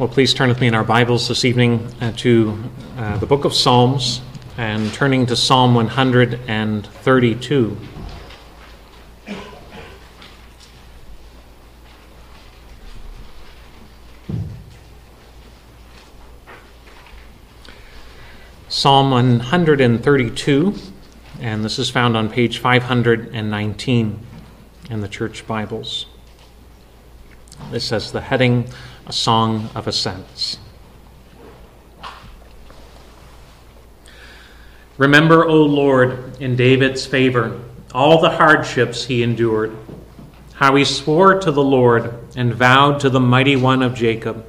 Well, please turn with me in our Bibles this evening uh, to uh, the book of Psalms and turning to Psalm 132. Psalm 132, and this is found on page 519 in the church Bibles. This says the heading a song of ascents. Remember, O Lord, in David's favor, all the hardships he endured, how he swore to the Lord and vowed to the mighty one of Jacob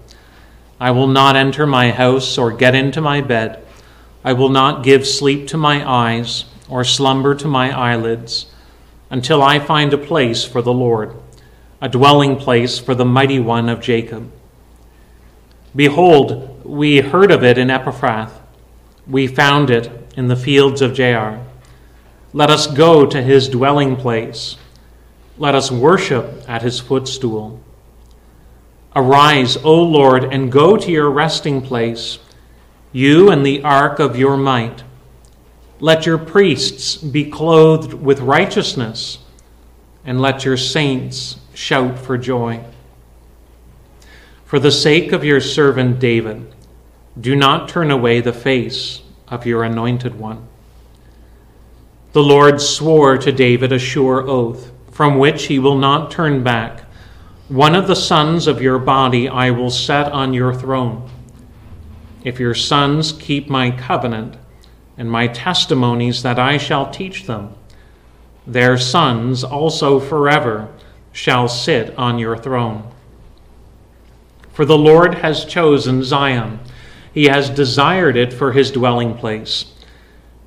I will not enter my house or get into my bed. I will not give sleep to my eyes or slumber to my eyelids until I find a place for the Lord, a dwelling place for the mighty one of Jacob. Behold, we heard of it in Ephrath. We found it in the fields of Jaar. Let us go to his dwelling place. Let us worship at his footstool. Arise, O Lord, and go to your resting place, you and the ark of your might. Let your priests be clothed with righteousness, and let your saints shout for joy. For the sake of your servant David, do not turn away the face of your anointed one. The Lord swore to David a sure oath, from which he will not turn back. One of the sons of your body I will set on your throne. If your sons keep my covenant and my testimonies that I shall teach them, their sons also forever shall sit on your throne. For the Lord has chosen Zion, He has desired it for His dwelling place.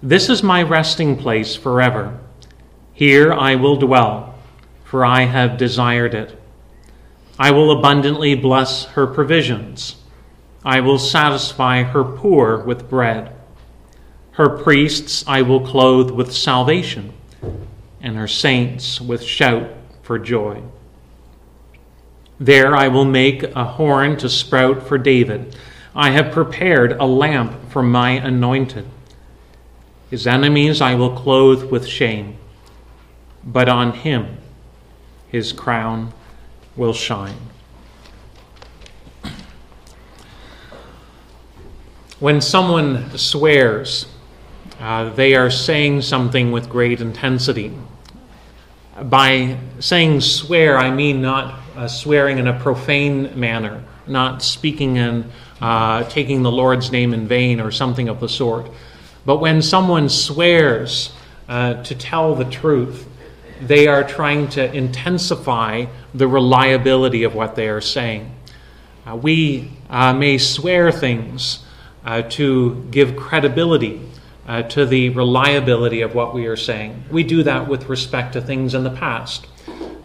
This is my resting place forever. Here I will dwell, for I have desired it. I will abundantly bless her provisions. I will satisfy her poor with bread. Her priests I will clothe with salvation, and her saints with shout for joy. There I will make a horn to sprout for David. I have prepared a lamp for my anointed. His enemies I will clothe with shame, but on him his crown will shine. When someone swears, uh, they are saying something with great intensity. By saying swear, I mean not uh, swearing in a profane manner, not speaking and uh, taking the Lord's name in vain or something of the sort. But when someone swears uh, to tell the truth, they are trying to intensify the reliability of what they are saying. Uh, we uh, may swear things uh, to give credibility uh, to the reliability of what we are saying. We do that with respect to things in the past.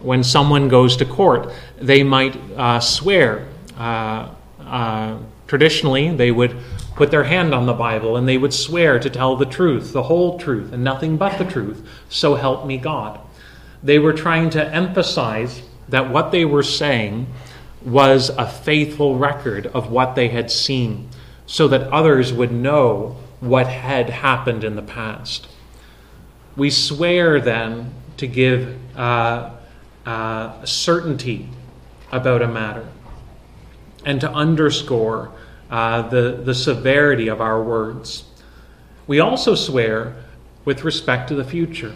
When someone goes to court, they might uh, swear. Uh, uh, traditionally, they would put their hand on the Bible and they would swear to tell the truth, the whole truth, and nothing but the truth. So help me God. They were trying to emphasize that what they were saying was a faithful record of what they had seen, so that others would know what had happened in the past. We swear then to give uh, uh, certainty about a matter and to underscore uh, the, the severity of our words. We also swear with respect to the future.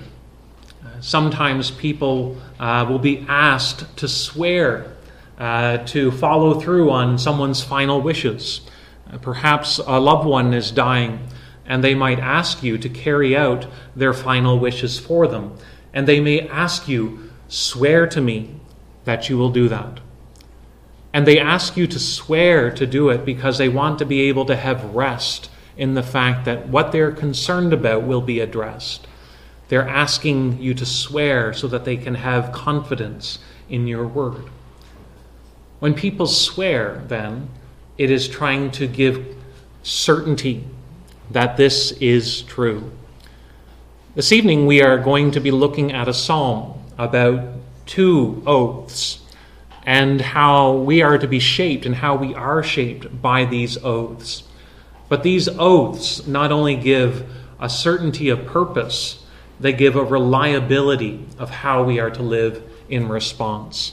sometimes people uh, will be asked to swear uh, to follow through on someone's final wishes. Perhaps a loved one is dying and they might ask you to carry out their final wishes for them. And they may ask you, swear to me that you will do that. And they ask you to swear to do it because they want to be able to have rest in the fact that what they're concerned about will be addressed. They're asking you to swear so that they can have confidence in your word. When people swear, then, it is trying to give certainty that this is true. This evening, we are going to be looking at a psalm about two oaths. and how we are to be shaped and how we are shaped by these oaths. But these oaths not only give a certainty of purpose, they give a reliability of how we are to live in response.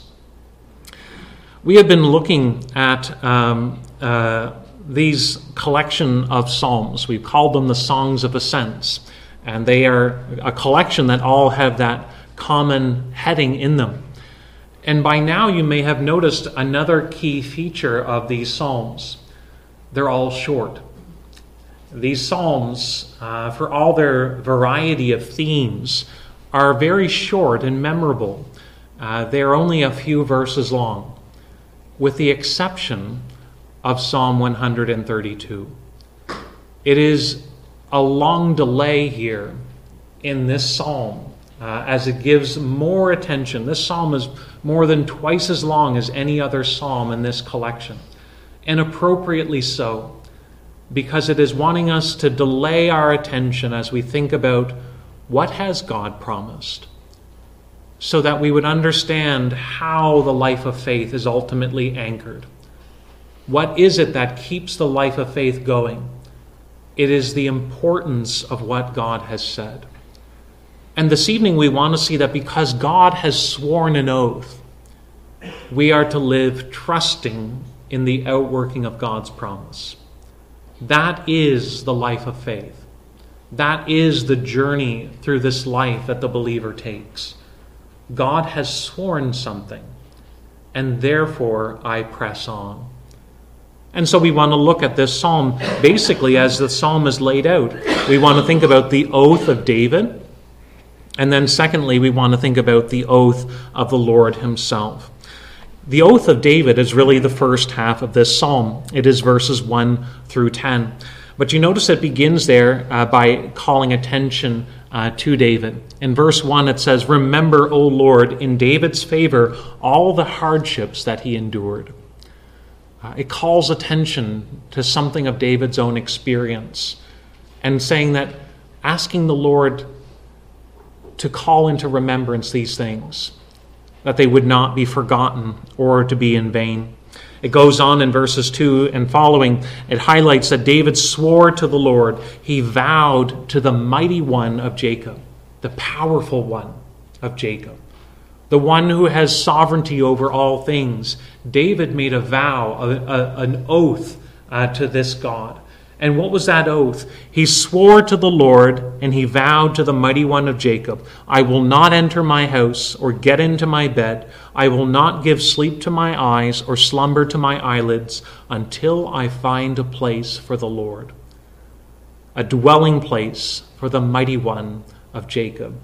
We have been looking at um, uh, these collection of psalms. We've called them the Songs of Ascents, and they are a collection that all have that common heading in them. And by now, you may have noticed another key feature of these psalms they're all short. These psalms, uh, for all their variety of themes, are very short and memorable. Uh, they are only a few verses long, with the exception of Psalm 132. It is a long delay here in this psalm uh, as it gives more attention. This psalm is more than twice as long as any other psalm in this collection, and appropriately so, because it is wanting us to delay our attention as we think about what has God promised so that we would understand how the life of faith is ultimately anchored. What is it that keeps the life of faith going? It is the importance of what God has said. And this evening, we want to see that because God has sworn an oath, we are to live trusting in the outworking of God's promise. That is the life of faith. That is the journey through this life that the believer takes. God has sworn something, and therefore I press on. And so we want to look at this psalm basically as the psalm is laid out. We want to think about the oath of David. And then, secondly, we want to think about the oath of the Lord Himself. The oath of David is really the first half of this psalm. It is verses 1 through 10. But you notice it begins there uh, by calling attention uh, to David. In verse 1, it says, Remember, O Lord, in David's favor, all the hardships that he endured. Uh, it calls attention to something of David's own experience and saying that asking the Lord to call into remembrance these things, that they would not be forgotten or to be in vain. It goes on in verses 2 and following, it highlights that David swore to the Lord. He vowed to the mighty one of Jacob, the powerful one of Jacob the one who has sovereignty over all things. David made a vow, a, a, an oath uh, to this God. And what was that oath? He swore to the Lord and he vowed to the mighty one of Jacob I will not enter my house or get into my bed. I will not give sleep to my eyes or slumber to my eyelids until I find a place for the Lord, a dwelling place for the mighty one of Jacob.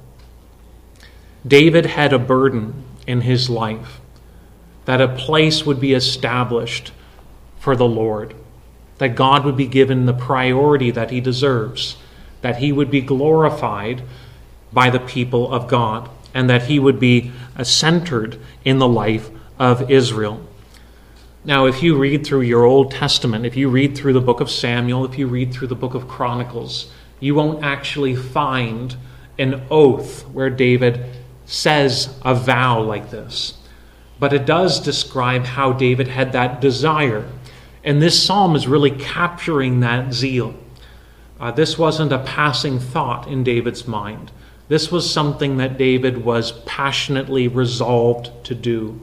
David had a burden in his life that a place would be established for the Lord, that God would be given the priority that he deserves, that he would be glorified by the people of God, and that he would be centered in the life of Israel. Now, if you read through your Old Testament, if you read through the book of Samuel, if you read through the book of Chronicles, you won't actually find an oath where David says a vow like this, but it does describe how David had that desire. And this psalm is really capturing that zeal. Uh, this wasn't a passing thought in David's mind. This was something that David was passionately resolved to do.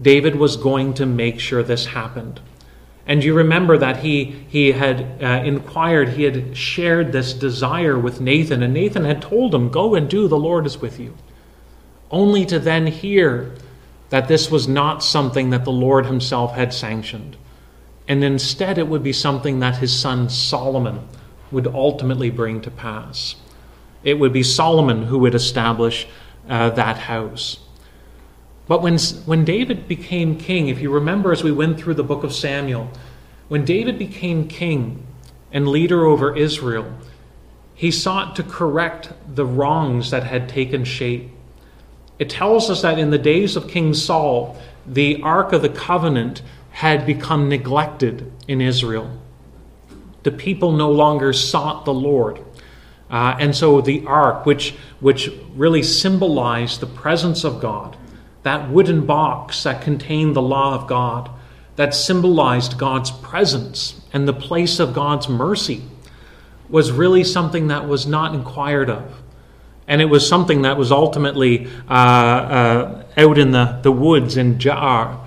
David was going to make sure this happened. And you remember that he, he had uh, inquired, he had shared this desire with Nathan, and Nathan had told him, Go and do, the Lord is with you. Only to then hear that this was not something that the Lord himself had sanctioned. And instead, it would be something that his son Solomon would ultimately bring to pass. It would be Solomon who would establish uh, that house. But when, when David became king, if you remember as we went through the book of Samuel, when David became king and leader over Israel, he sought to correct the wrongs that had taken shape. It tells us that in the days of King Saul, the Ark of the Covenant had become neglected in Israel. The people no longer sought the Lord. Uh, and so the ark, which, which really symbolized the presence of God, that wooden box that contained the law of God, that symbolized God's presence and the place of God's mercy, was really something that was not inquired of. And it was something that was ultimately uh, uh, out in the, the woods in Jaar.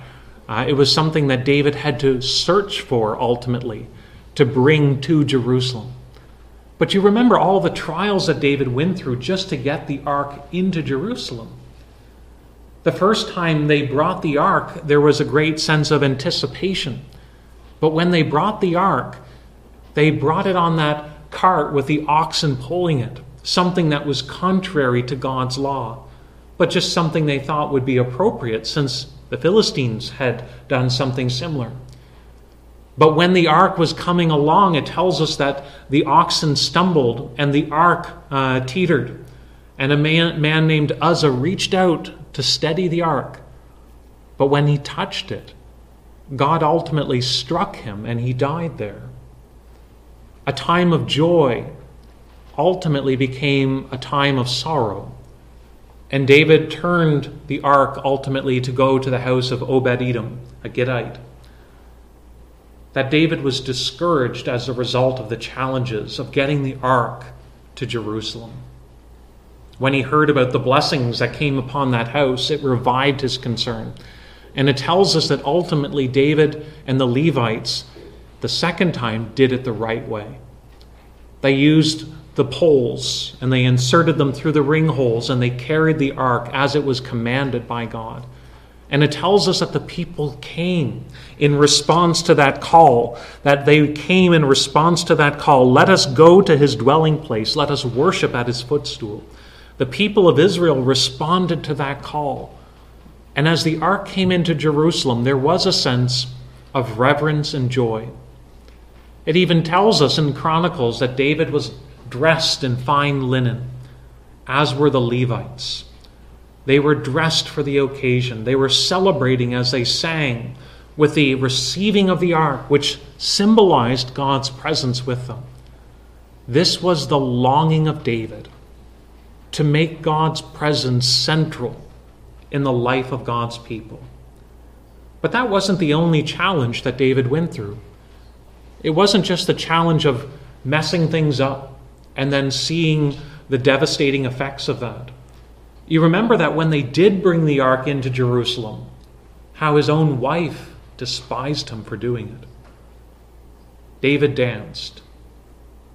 Uh, it was something that David had to search for ultimately to bring to Jerusalem. But you remember all the trials that David went through just to get the ark into Jerusalem. The first time they brought the ark, there was a great sense of anticipation. But when they brought the ark, they brought it on that cart with the oxen pulling it, something that was contrary to God's law, but just something they thought would be appropriate since the Philistines had done something similar. But when the ark was coming along, it tells us that the oxen stumbled and the ark uh, teetered. And a man, man named Uzzah reached out to steady the ark. But when he touched it, God ultimately struck him and he died there. A time of joy ultimately became a time of sorrow. And David turned the ark ultimately to go to the house of Obed Edom, a Gittite that David was discouraged as a result of the challenges of getting the ark to Jerusalem. When he heard about the blessings that came upon that house, it revived his concern. And it tells us that ultimately David and the Levites, the second time, did it the right way. They used the poles and they inserted them through the ring holes and they carried the ark as it was commanded by God. And it tells us that the people came in response to that call, that they came in response to that call. Let us go to his dwelling place, let us worship at his footstool. The people of Israel responded to that call. And as the ark came into Jerusalem, there was a sense of reverence and joy. It even tells us in Chronicles that David was dressed in fine linen, as were the Levites. They were dressed for the occasion. They were celebrating as they sang with the receiving of the ark, which symbolized God's presence with them. This was the longing of David to make God's presence central in the life of God's people. But that wasn't the only challenge that David went through. It wasn't just the challenge of messing things up and then seeing the devastating effects of that. You remember that when they did bring the ark into Jerusalem, how his own wife despised him for doing it. David danced,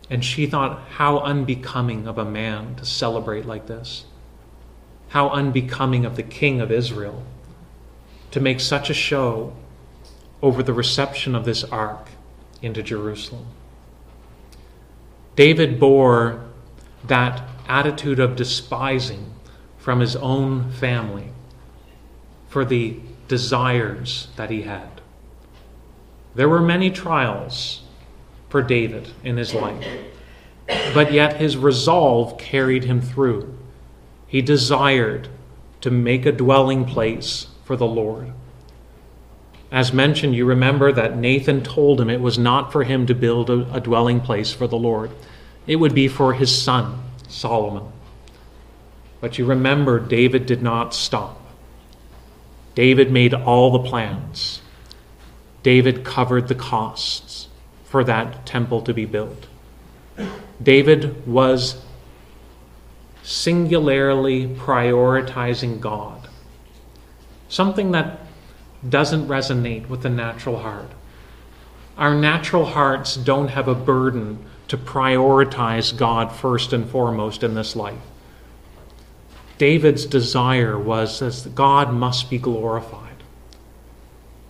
and she thought how unbecoming of a man to celebrate like this. How unbecoming of the king of Israel to make such a show over the reception of this ark into Jerusalem. David bore that attitude of despising from his own family for the desires that he had. There were many trials for David in his life, but yet his resolve carried him through. He desired to make a dwelling place for the Lord. As mentioned, you remember that Nathan told him it was not for him to build a, a dwelling place for the Lord, it would be for his son, Solomon. But you remember, David did not stop. David made all the plans. David covered the costs for that temple to be built. David was singularly prioritizing God, something that doesn't resonate with the natural heart. Our natural hearts don't have a burden to prioritize God first and foremost in this life. David's desire was that God must be glorified.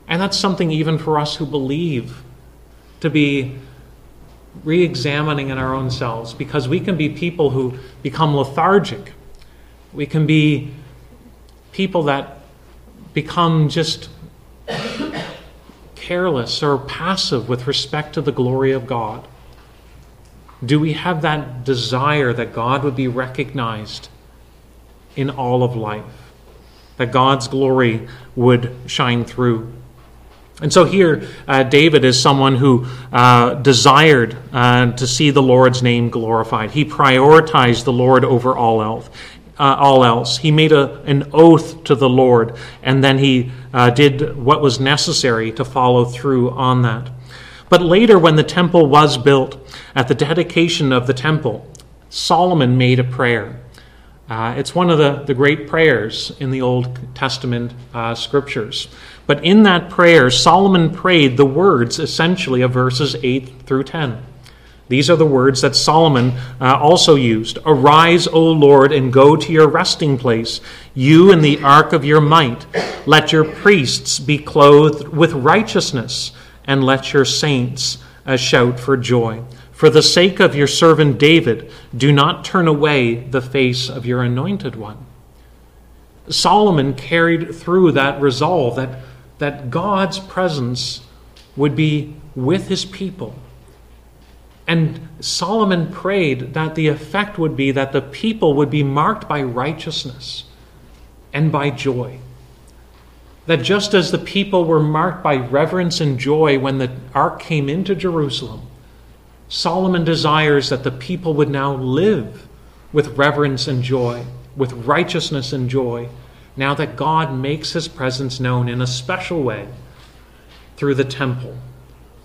And that's something even for us who believe to be re examining in our own selves because we can be people who become lethargic. We can be people that become just careless or passive with respect to the glory of God. Do we have that desire that God would be recognized in all of life, that God's glory would shine through. And so here, uh, David is someone who uh, desired uh, to see the Lord's name glorified. He prioritized the Lord over all else. Uh, all else. He made a, an oath to the Lord, and then he uh, did what was necessary to follow through on that. But later, when the temple was built, at the dedication of the temple, Solomon made a prayer. Uh, it's one of the, the great prayers in the Old Testament uh, scriptures. But in that prayer, Solomon prayed the words essentially of verses 8 through 10. These are the words that Solomon uh, also used Arise, O Lord, and go to your resting place, you in the ark of your might. Let your priests be clothed with righteousness, and let your saints uh, shout for joy. For the sake of your servant David, do not turn away the face of your anointed one. Solomon carried through that resolve that, that God's presence would be with his people and Solomon prayed that the effect would be that the people would be marked by righteousness and by joy. That just as the people were marked by reverence and joy when the ark came into Jerusalem, Solomon desires that the people would now live with reverence and joy, with righteousness and joy, now that God makes his presence known in a special way through the temple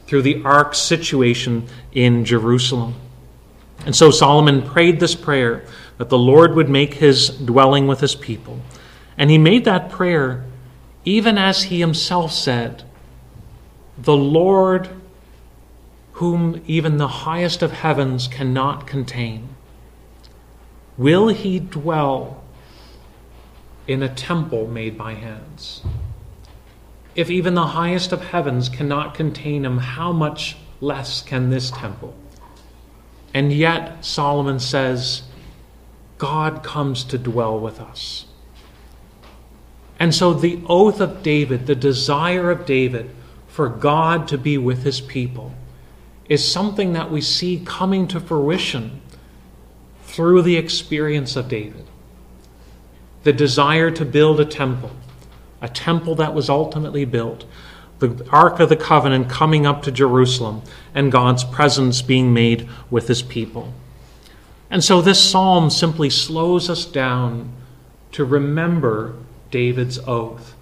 through the ark situation in Jerusalem. And so Solomon prayed this prayer that the Lord would make his dwelling with his people. And he made that prayer even as he himself said, The Lord, whom even the highest of heavens cannot contain, will he dwell in a temple made by hands? If even the highest of heavens cannot contain him, how much less can this temple? And yet, Solomon says, God comes to dwell with us. And so, the oath of David, the desire of David for God to be with his people, is something that we see coming to fruition through the experience of David. The desire to build a temple, a temple that was ultimately built, the Ark of the Covenant coming up to Jerusalem, and God's presence being made with his people. And so this psalm simply slows us down to remember David's oath.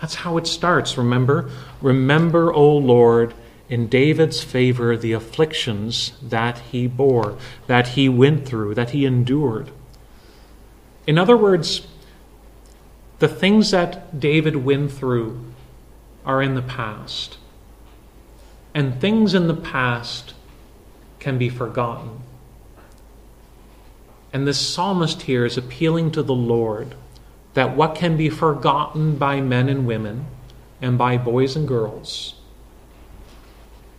That's how it starts, remember? Remember, O Lord, in David's favor the afflictions that he bore, that he went through, that he endured. In other words, the things that David went through are in the past. And things in the past can be forgotten. And this psalmist here is appealing to the Lord that what can be forgotten by men and women and by boys and girls,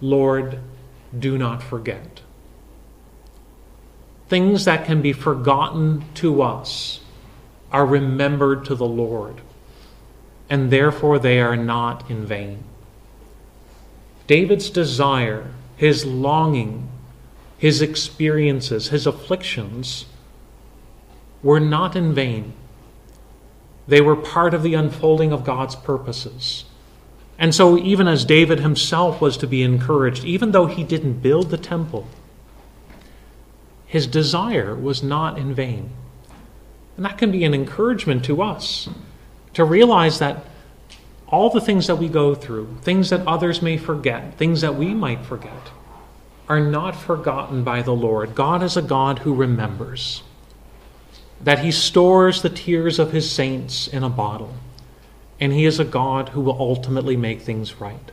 Lord, do not forget. Things that can be forgotten to us are remembered to the Lord, and therefore they are not in vain. David's desire, his longing, his experiences, his afflictions were not in vain. They were part of the unfolding of God's purposes. And so, even as David himself was to be encouraged, even though he didn't build the temple, his desire was not in vain. And that can be an encouragement to us to realize that all the things that we go through, things that others may forget, things that we might forget, are not forgotten by the Lord. God is a God who remembers, that He stores the tears of His saints in a bottle, and He is a God who will ultimately make things right.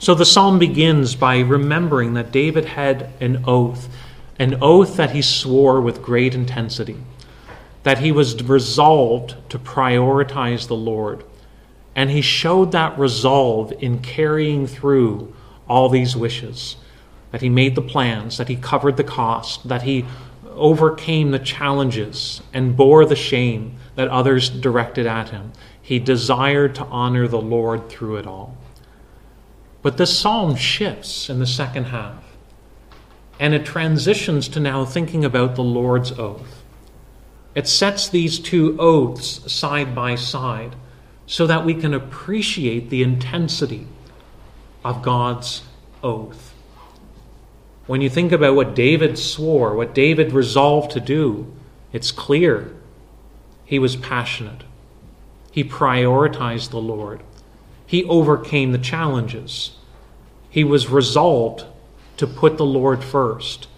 So the psalm begins by remembering that David had an oath, an oath that he swore with great intensity that he was resolved to prioritize the Lord. And he showed that resolve in carrying through all these wishes. That he made the plans, that he covered the cost, that he overcame the challenges and bore the shame that others directed at him. He desired to honor the Lord through it all. But this psalm shifts in the second half, and it transitions to now thinking about the Lord's oath. It sets these two oaths side by side so that we can appreciate the intensity of God's oath. When you think about what David swore, what David resolved to do, It's clear he was passionate. He prioritized the Lord. He overcame the challenges. He was resolved to put the Lord first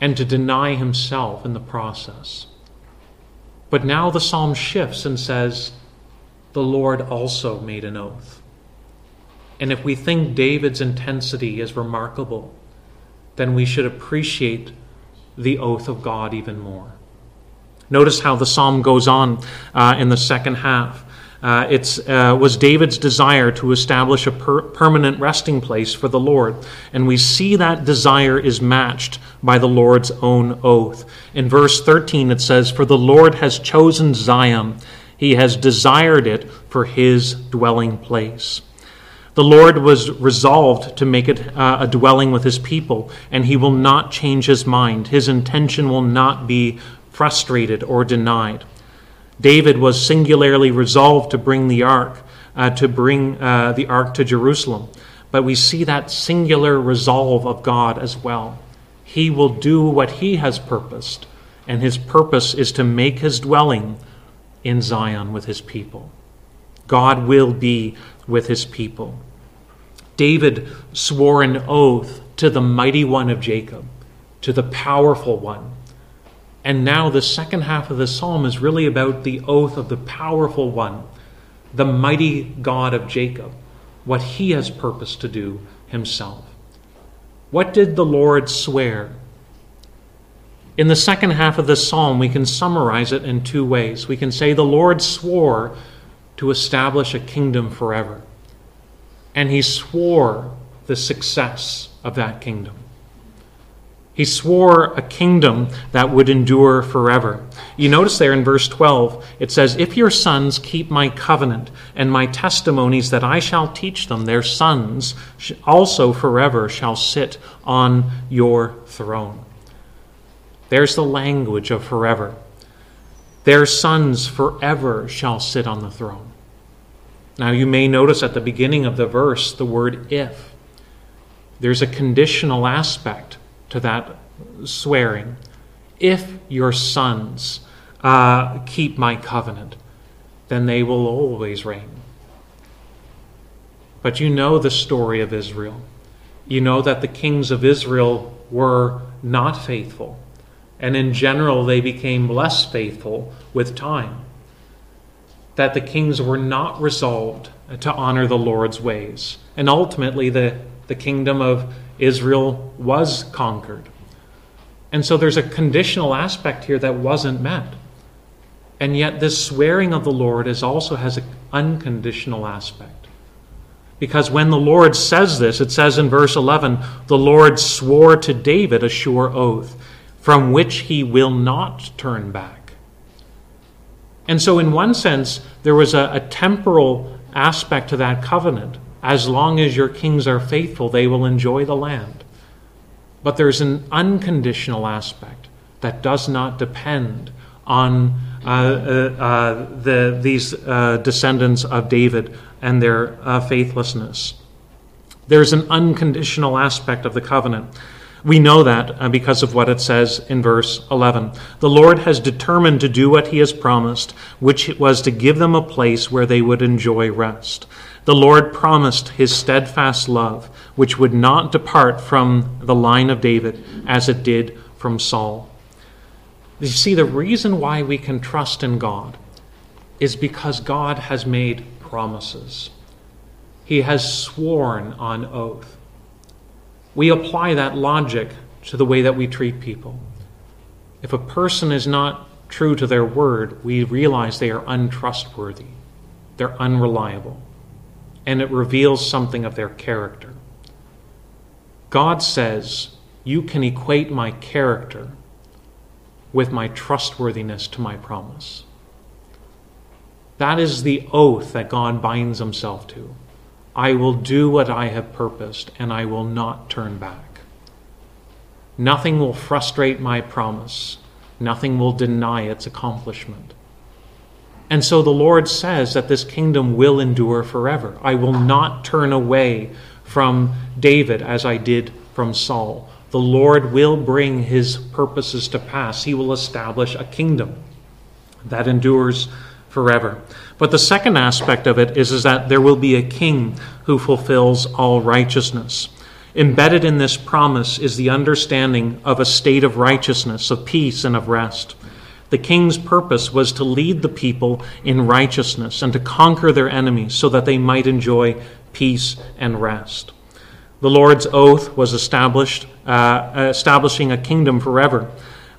and to deny himself in the process. But now the psalm shifts and says, The Lord also made an oath. And if we think David's intensity is remarkable, then we should appreciate the oath of God even more. Notice how the psalm goes on uh, in the second half. Uh, it uh, was David's desire to establish a per- permanent resting place for the Lord. And we see that desire is matched by the Lord's own oath. In verse 13, it says, For the Lord has chosen Zion, he has desired it for his dwelling place. The Lord was resolved to make it uh, a dwelling with his people, and he will not change his mind. His intention will not be frustrated or denied. David was singularly resolved to bring the ark, uh, to bring uh, the ark to Jerusalem. But we see that singular resolve of God as well. He will do what he has purposed, and his purpose is to make his dwelling in Zion with his people. God will be with his people. David swore an oath to the mighty one of Jacob, to the powerful one. And now the second half of the psalm is really about the oath of the powerful one, the mighty God of Jacob, what he has purposed to do himself. What did the Lord swear? In the second half of the psalm, we can summarize it in two ways. We can say the Lord swore to establish a kingdom forever and he swore the success of that kingdom. He swore a kingdom that would endure forever. You notice there in verse 12, it says, If your sons keep my covenant and my testimonies that I shall teach them, their sons also forever shall sit on your throne. There's the language of forever. Their sons forever shall sit on the throne. Now, you may notice at the beginning of the verse the word if. There's a conditional aspect to that swearing. If your sons uh, keep my covenant, then they will always reign. But you know the story of Israel. You know that the kings of Israel were not faithful, and in general, they became less faithful with time that the kings were not resolved to honor the Lord's ways. And ultimately, the, the kingdom of Israel was conquered. And so there's a conditional aspect here that wasn't met. And yet, this swearing of the Lord is also has an unconditional aspect. Because when the Lord says this, it says in verse 11, the Lord swore to David a sure oath, from which he will not turn back. And so, in one sense, there was a, a temporal aspect to that covenant. As long as your kings are faithful, they will enjoy the land. But there's an unconditional aspect that does not depend on uh, uh, uh, the, these uh, descendants of David and their uh, faithlessness. There's an unconditional aspect of the covenant. We know that uh, because of what it says in verse 11. The Lord has determined to do what he has promised, which was to give them a place where they would enjoy rest. The Lord promised his steadfast love, which would not depart from the line of David as it did from Saul. You see, the reason why we can trust in God is because God has made promises. He has sworn on oath we apply that logic to the way that we treat people. If a person is not true to their word, we realize they are untrustworthy, they're unreliable, and it reveals something of their character. God says, You can equate my character with my trustworthiness to my promise. That is the oath that God binds himself to. I will do what I have purposed, and I will not turn back. Nothing will frustrate my promise, nothing will deny its accomplishment. And so the Lord says that this kingdom will endure forever. I will not turn away from David as I did from Saul, the Lord will bring his purposes to pass. He will establish a kingdom that endures forever. But the second aspect of it is, is that there will be a king who fulfills all righteousness. Embedded in this promise is the understanding of a state of righteousness, of peace, and of rest. The king's purpose was to lead the people in righteousness and to conquer their enemies so that they might enjoy peace and rest. The Lord's oath was established, uh, establishing a kingdom forever,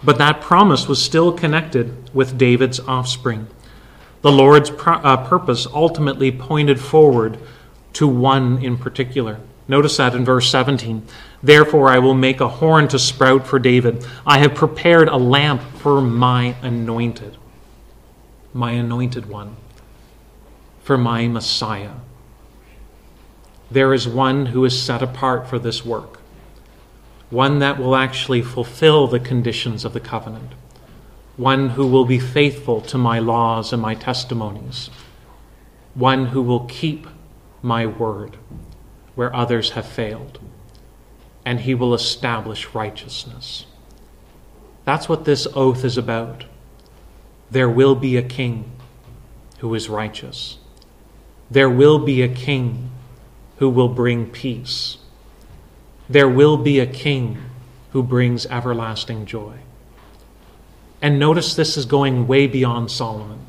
but that promise was still connected with David's offspring. The Lord's pro- uh, purpose ultimately pointed forward to one in particular. Notice that in verse 17. Therefore, I will make a horn to sprout for David. I have prepared a lamp for my anointed, my anointed one, for my Messiah. There is one who is set apart for this work, one that will actually fulfill the conditions of the covenant, one who will be faithful to my laws and my testimonies, one who will keep my word where others have failed and he will establish righteousness. That's what this oath is about. There will be a king who is righteous. There will be a king who will bring peace. There will be a king who brings everlasting joy. And notice this is going way beyond Solomon.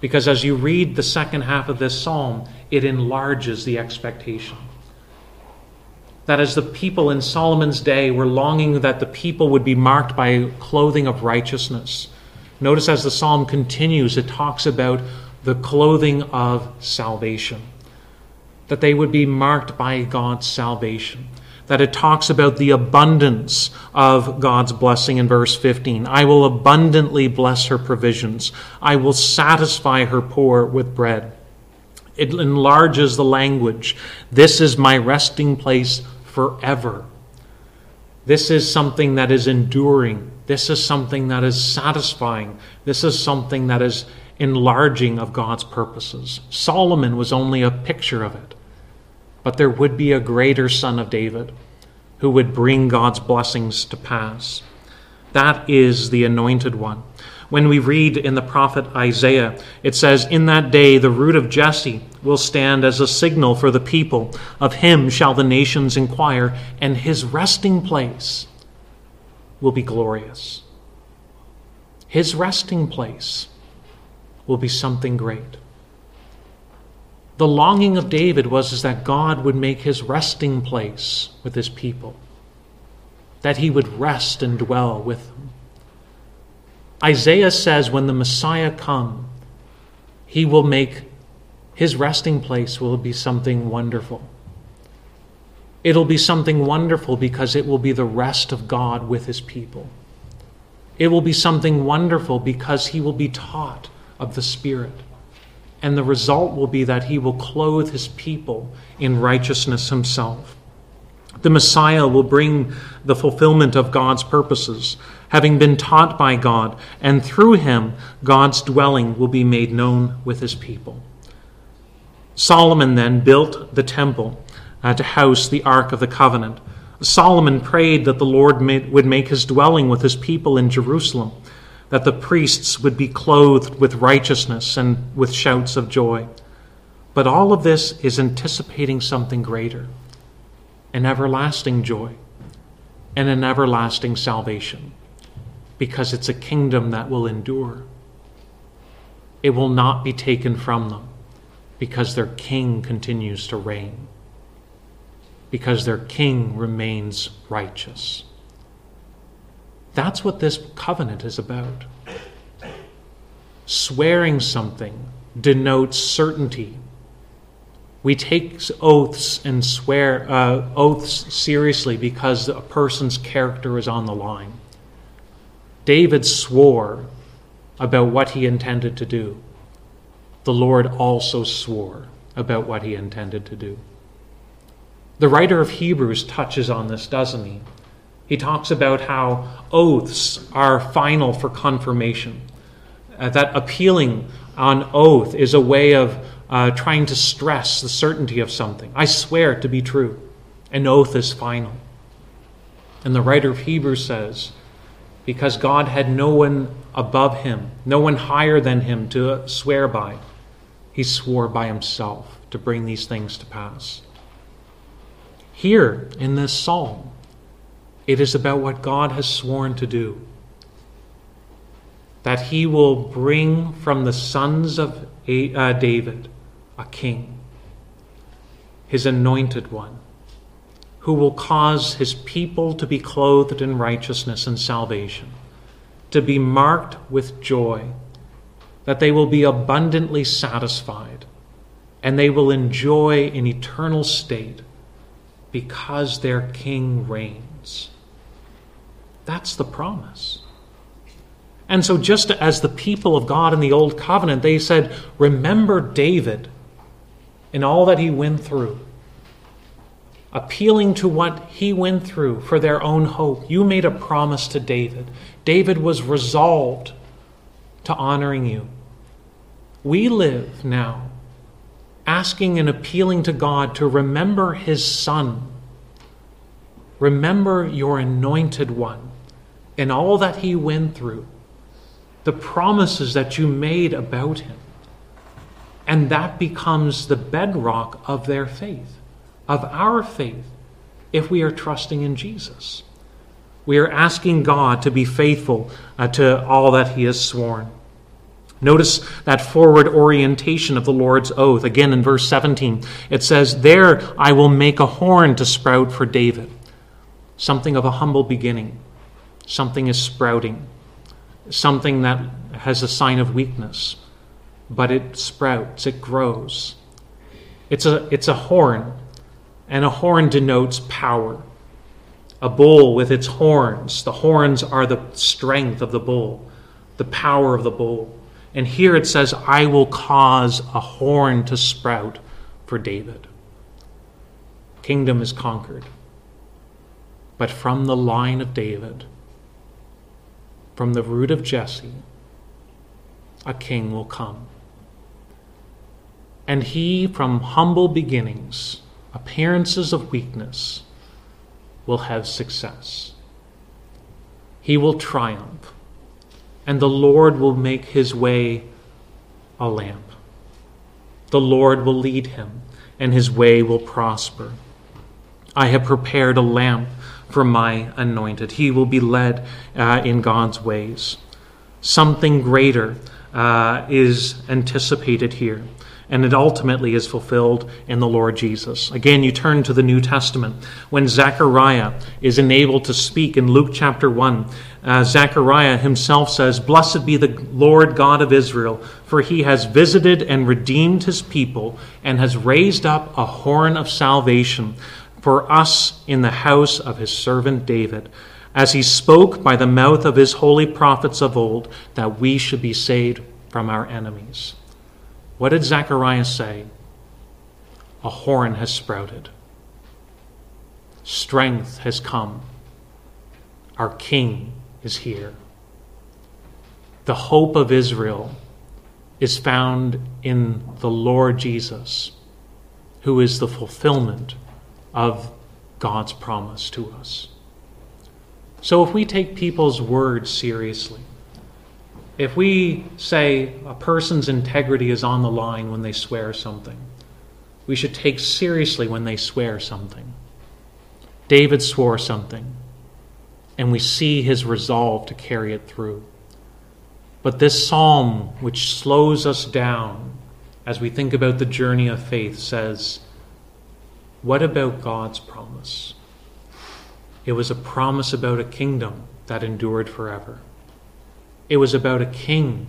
Because as you read the second half of this psalm, it enlarges the expectation that as the people in Solomon's day were longing that the people would be marked by clothing of righteousness. Notice as the psalm continues, it talks about the clothing of salvation, that they would be marked by God's salvation. That it talks about the abundance of God's blessing in verse 15. I will abundantly bless her provisions. I will satisfy her poor with bread. It enlarges the language. This is my resting place forever. This is something that is enduring. This is something that is satisfying. This is something that is enlarging of God's purposes. Solomon was only a picture of it. But there would be a greater son of David who would bring God's blessings to pass. That is the anointed one. When we read in the prophet Isaiah, it says, In that day the root of Jesse will stand as a signal for the people. Of him shall the nations inquire, and his resting place will be glorious. His resting place will be something great. The longing of David was is that God would make his resting place with his people, that he would rest and dwell with them. Isaiah says when the Messiah come, he will make his resting place will be something wonderful. It'll be something wonderful because it will be the rest of God with his people. It will be something wonderful because he will be taught of the Spirit. And the result will be that he will clothe his people in righteousness himself. The Messiah will bring the fulfillment of God's purposes, having been taught by God, and through him, God's dwelling will be made known with his people. Solomon then built the temple uh, to house the Ark of the Covenant. Solomon prayed that the Lord made, would make his dwelling with his people in Jerusalem, that the priests would be clothed with righteousness and with shouts of joy. But all of this is anticipating something greater an everlasting joy and an everlasting salvation because it's a kingdom that will endure. It will not be taken from them because their king continues to reign, because their king remains righteous. That's what this covenant is about. Swearing something denotes certainty we take oaths and swear uh, oaths seriously because a person's character is on the line. David swore about what he intended to do. The Lord also swore about what he intended to do. The writer of Hebrews touches on this, doesn't he? He talks about how oaths are final for confirmation, uh, that appealing on oath is a way of uh, trying to stress the certainty of something. I swear it to be true. An oath is final. And the writer of Hebrews says, because God had no one above him, no one higher than him to swear by, he swore by himself to bring these things to pass. Here in this psalm, it is about what God has sworn to do. That he will bring from the sons of uh, David a king, his anointed one, who will cause his people to be clothed in righteousness and salvation, to be marked with joy, that they will be abundantly satisfied, and they will enjoy an eternal state because their king reigns. That's the promise. And so, just as the people of God in the Old Covenant, they said, Remember David and all that he went through appealing to what he went through for their own hope. You made a promise to David. David was resolved to honoring you. We live now asking and appealing to God to remember his son. Remember your anointed one and all that he went through, the promises that you made about him. And that becomes the bedrock of their faith of our faith if we are trusting in Jesus. We are asking God to be faithful uh, to all that He has sworn. Notice that forward orientation of the Lord's oath. Again in verse 17, it says, There I will make a horn to sprout for David. Something of a humble beginning. Something is sprouting. Something that has a sign of weakness. But it sprouts, it grows. It's a, it's a horn and a horn denotes power. A bull with its horns, the horns are the strength of the bull, the power of the bull. And here it says, I will cause a horn to sprout for David. Kingdom is conquered. But from the line of David, from the root of Jesse, a king will come. And he, from humble beginnings, appearances of weakness, will have success. He will triumph, and the Lord will make his way a lamp. The Lord will lead him, and his way will prosper. I have prepared a lamp for my anointed. He will be led uh, in God's ways. Something greater uh, is anticipated here and it ultimately is fulfilled in the Lord Jesus. Again, you turn to the New Testament. When Zechariah is enabled to speak in Luke chapter 1, uh, Zechariah himself says, Blessed be the Lord God of Israel, for he has visited and redeemed his people and has raised up a horn of salvation for us in the house of his servant David, as he spoke by the mouth of his holy prophets of old, that we should be saved from our enemies. What did Zechariah say? A horn has sprouted. Strength has come. Our king is here. The hope of Israel is found in the Lord Jesus, who is the fulfillment of God's promise to us. So if we take people's words seriously, if we say a person's integrity is on the line when they swear something, we should take seriously when they swear something. David swore something, and we see his resolve to carry it through. But this psalm, which slows us down as we think about the journey of faith, says, What about God's promise? It was a promise about a kingdom that endured forever. It was about a king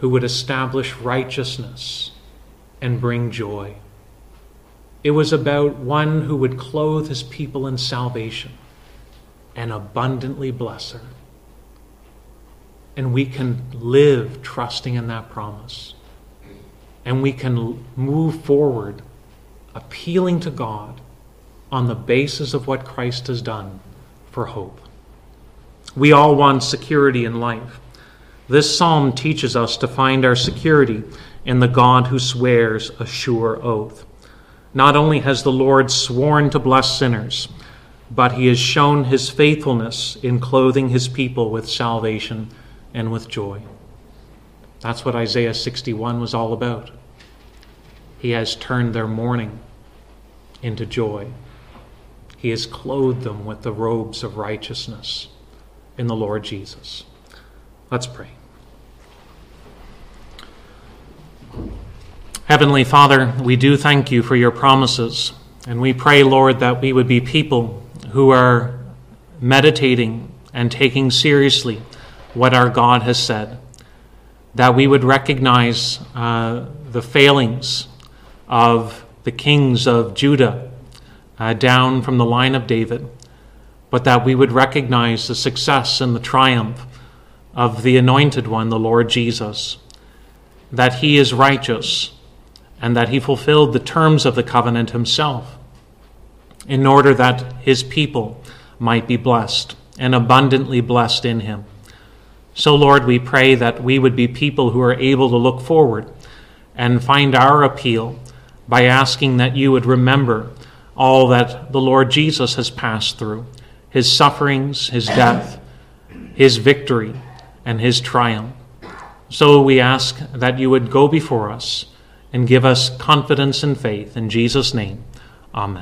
who would establish righteousness and bring joy. It was about one who would clothe his people in salvation and abundantly bless her. And we can live trusting in that promise. And we can move forward appealing to God on the basis of what Christ has done for hope. We all want security in life. This psalm teaches us to find our security in the God who swears a sure oath. Not only has the Lord sworn to bless sinners, but he has shown his faithfulness in clothing his people with salvation and with joy. That's what Isaiah 61 was all about. He has turned their mourning into joy. He has clothed them with the robes of righteousness in the Lord Jesus. Let's pray. Heavenly Father, we do thank you for your promises, and we pray, Lord, that we would be people who are meditating and taking seriously what our God has said, that we would recognize uh, the failings of the kings of Judah uh, down from the line of David, but that we would recognize the success and the triumph of the Anointed One, the Lord Jesus, that he is righteous and that he fulfilled the terms of the covenant himself in order that his people might be blessed and abundantly blessed in him. So, Lord, we pray that we would be people who are able to look forward and find our appeal by asking that you would remember all that the Lord Jesus has passed through his sufferings, his death, his victory, and his triumph. So we ask that you would go before us and give us confidence and faith. In Jesus' name, amen.